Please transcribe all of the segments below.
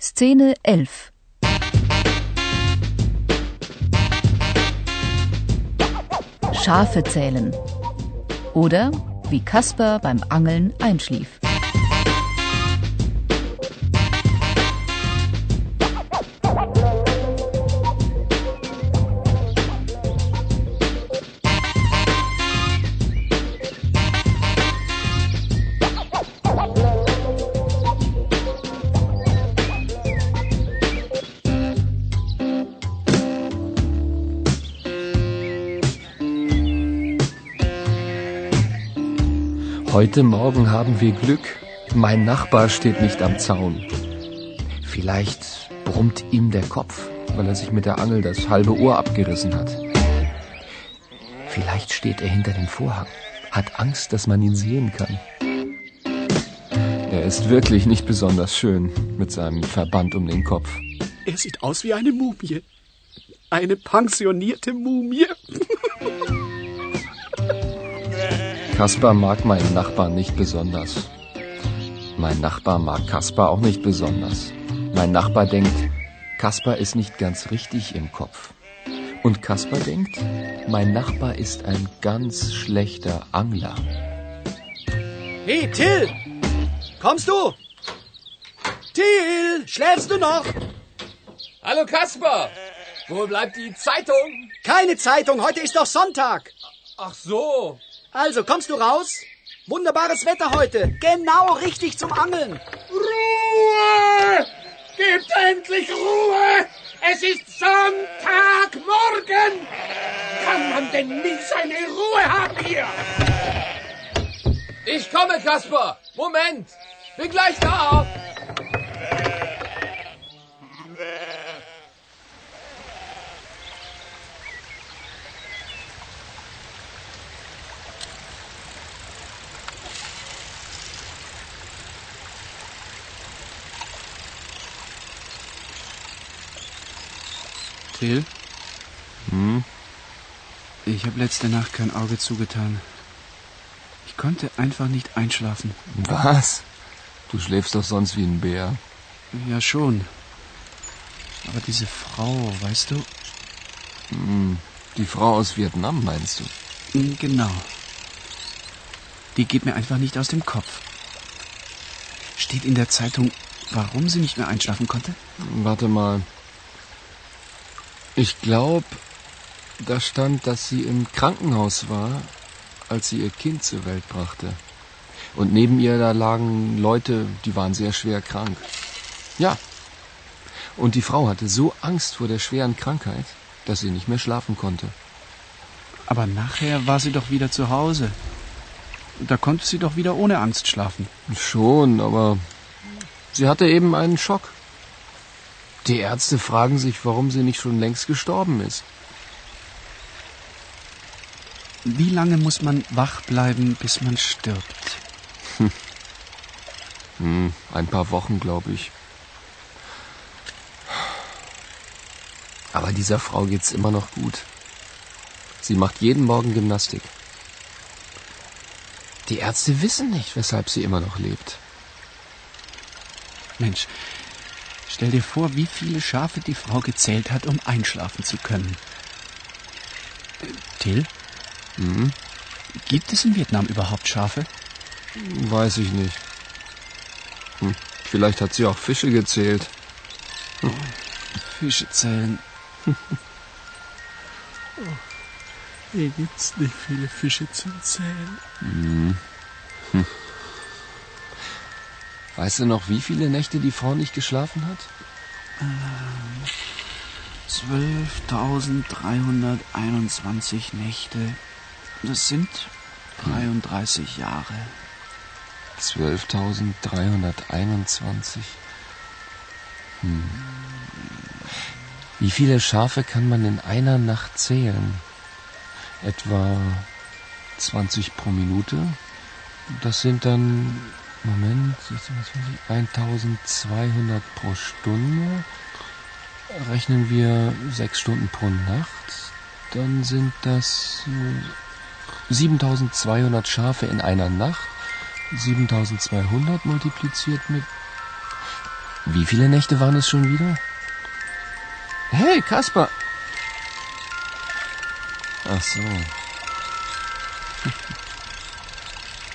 Szene 11 Schafe zählen oder wie Kasper beim Angeln einschlief. Heute Morgen haben wir Glück. Mein Nachbar steht nicht am Zaun. Vielleicht brummt ihm der Kopf, weil er sich mit der Angel das halbe Ohr abgerissen hat. Vielleicht steht er hinter dem Vorhang, hat Angst, dass man ihn sehen kann. Er ist wirklich nicht besonders schön mit seinem Verband um den Kopf. Er sieht aus wie eine Mumie. Eine pensionierte Mumie. Kaspar mag meinen Nachbarn nicht besonders. Mein Nachbar mag Kaspar auch nicht besonders. Mein Nachbar denkt, Kaspar ist nicht ganz richtig im Kopf. Und Kaspar denkt, mein Nachbar ist ein ganz schlechter Angler. Hey, Till! Kommst du? Till, schläfst du noch? Hallo Kasper! Wo bleibt die Zeitung? Keine Zeitung, heute ist doch Sonntag. Ach so. Also, kommst du raus? Wunderbares Wetter heute. Genau richtig zum Angeln. Ruhe! Gebt endlich Ruhe! Es ist Sonntagmorgen! Kann man denn nie seine Ruhe haben hier? Ich komme, Kasper. Moment. Bin gleich da. Till? Hm? Ich habe letzte Nacht kein Auge zugetan. Ich konnte einfach nicht einschlafen. Was? Du schläfst doch sonst wie ein Bär. Ja, schon. Aber diese Frau, weißt du? Hm, die Frau aus Vietnam, meinst du? Hm, Genau. Die geht mir einfach nicht aus dem Kopf. Steht in der Zeitung, warum sie nicht mehr einschlafen konnte? Warte mal. Ich glaube, da stand, dass sie im Krankenhaus war, als sie ihr Kind zur Welt brachte. Und neben ihr da lagen Leute, die waren sehr schwer krank. Ja. Und die Frau hatte so Angst vor der schweren Krankheit, dass sie nicht mehr schlafen konnte. Aber nachher war sie doch wieder zu Hause. Da konnte sie doch wieder ohne Angst schlafen. Schon, aber sie hatte eben einen Schock. Die Ärzte fragen sich, warum sie nicht schon längst gestorben ist. Wie lange muss man wach bleiben, bis man stirbt? Hm, ein paar Wochen, glaube ich. Aber dieser Frau geht's immer noch gut. Sie macht jeden Morgen Gymnastik. Die Ärzte wissen nicht, weshalb sie immer noch lebt. Mensch, stell dir vor, wie viele Schafe die Frau gezählt hat, um einschlafen zu können. Till? Hm? Gibt es in Vietnam überhaupt Schafe? Weiß ich nicht. Hm, vielleicht hat sie auch Fische gezählt. Fische zählen. Hier gibt's nicht viele Fische zum Zählen. Hm. Hm. Weißt du noch, wie viele Nächte die Frau nicht geschlafen hat? 12.321 Nächte. Das sind 33 Jahre. 12.321. Hm. Wie viele Schafe kann man in einer Nacht zählen? Etwa 20 pro Minute. Das sind dann, Moment, 1200 pro Stunde. Rechnen wir sechs Stunden pro Nacht, dann sind das äh, 7200 Schafe in einer Nacht. 7200 multipliziert mit Wie viele Nächte waren es schon wieder? Hey, Kasper! Ach so.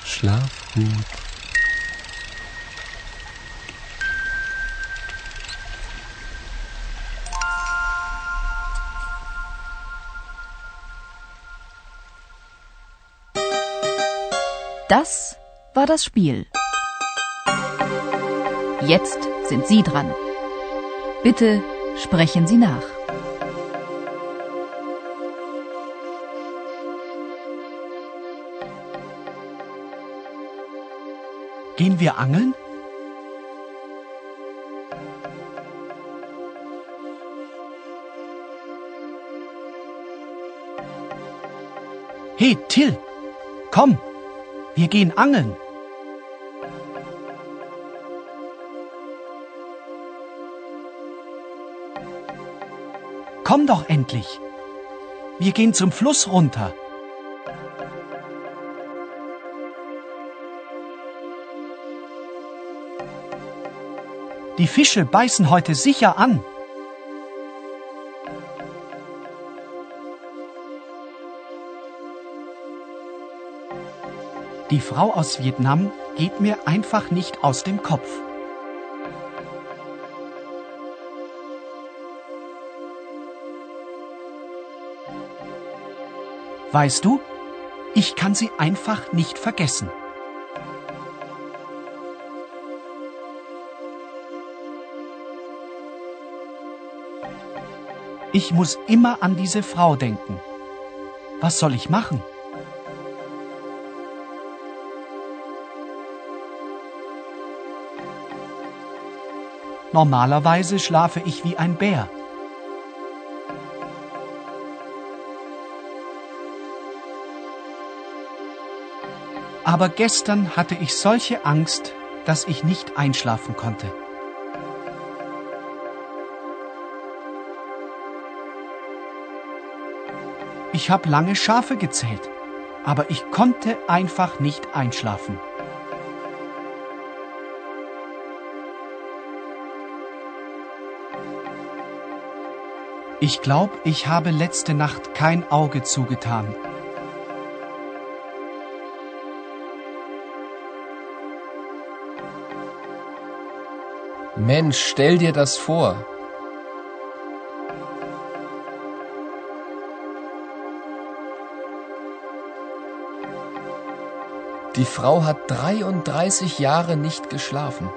Schlaf gut. Das war das Spiel. Jetzt sind Sie dran. Bitte sprechen Sie nach. Gehen wir angeln? Hey, Till, komm, wir gehen angeln. Komm doch endlich. Wir gehen zum Fluss runter. Die Fische beißen heute sicher an. Frau aus Vietnam geht mir einfach nicht aus dem Kopf. Weißt du, ich kann sie einfach nicht vergessen. Ich muss immer an diese Frau denken. Was soll ich machen? Normalerweise schlafe ich wie ein Bär. Aber gestern hatte ich solche Angst, dass ich nicht einschlafen konnte. Ich habe lange Schafe gezählt, aber ich konnte einfach nicht einschlafen. Ich glaube, ich habe letzte Nacht kein Auge zugetan. Mensch, stell dir das vor. Die Frau hat 33 Jahre nicht geschlafen.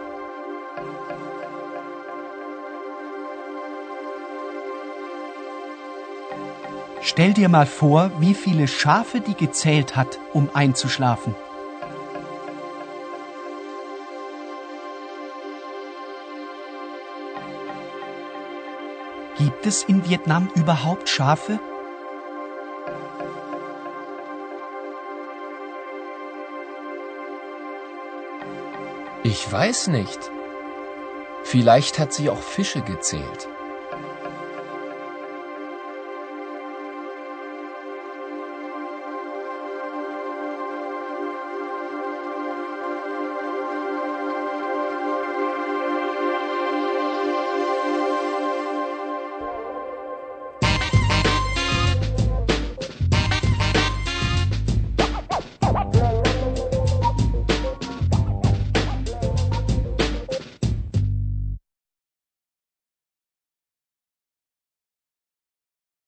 Stell dir mal vor, wie viele Schafe die gezählt hat, um einzuschlafen. Gibt es in Vietnam überhaupt Schafe? Ich weiß nicht. Vielleicht hat sie auch Fische gezählt.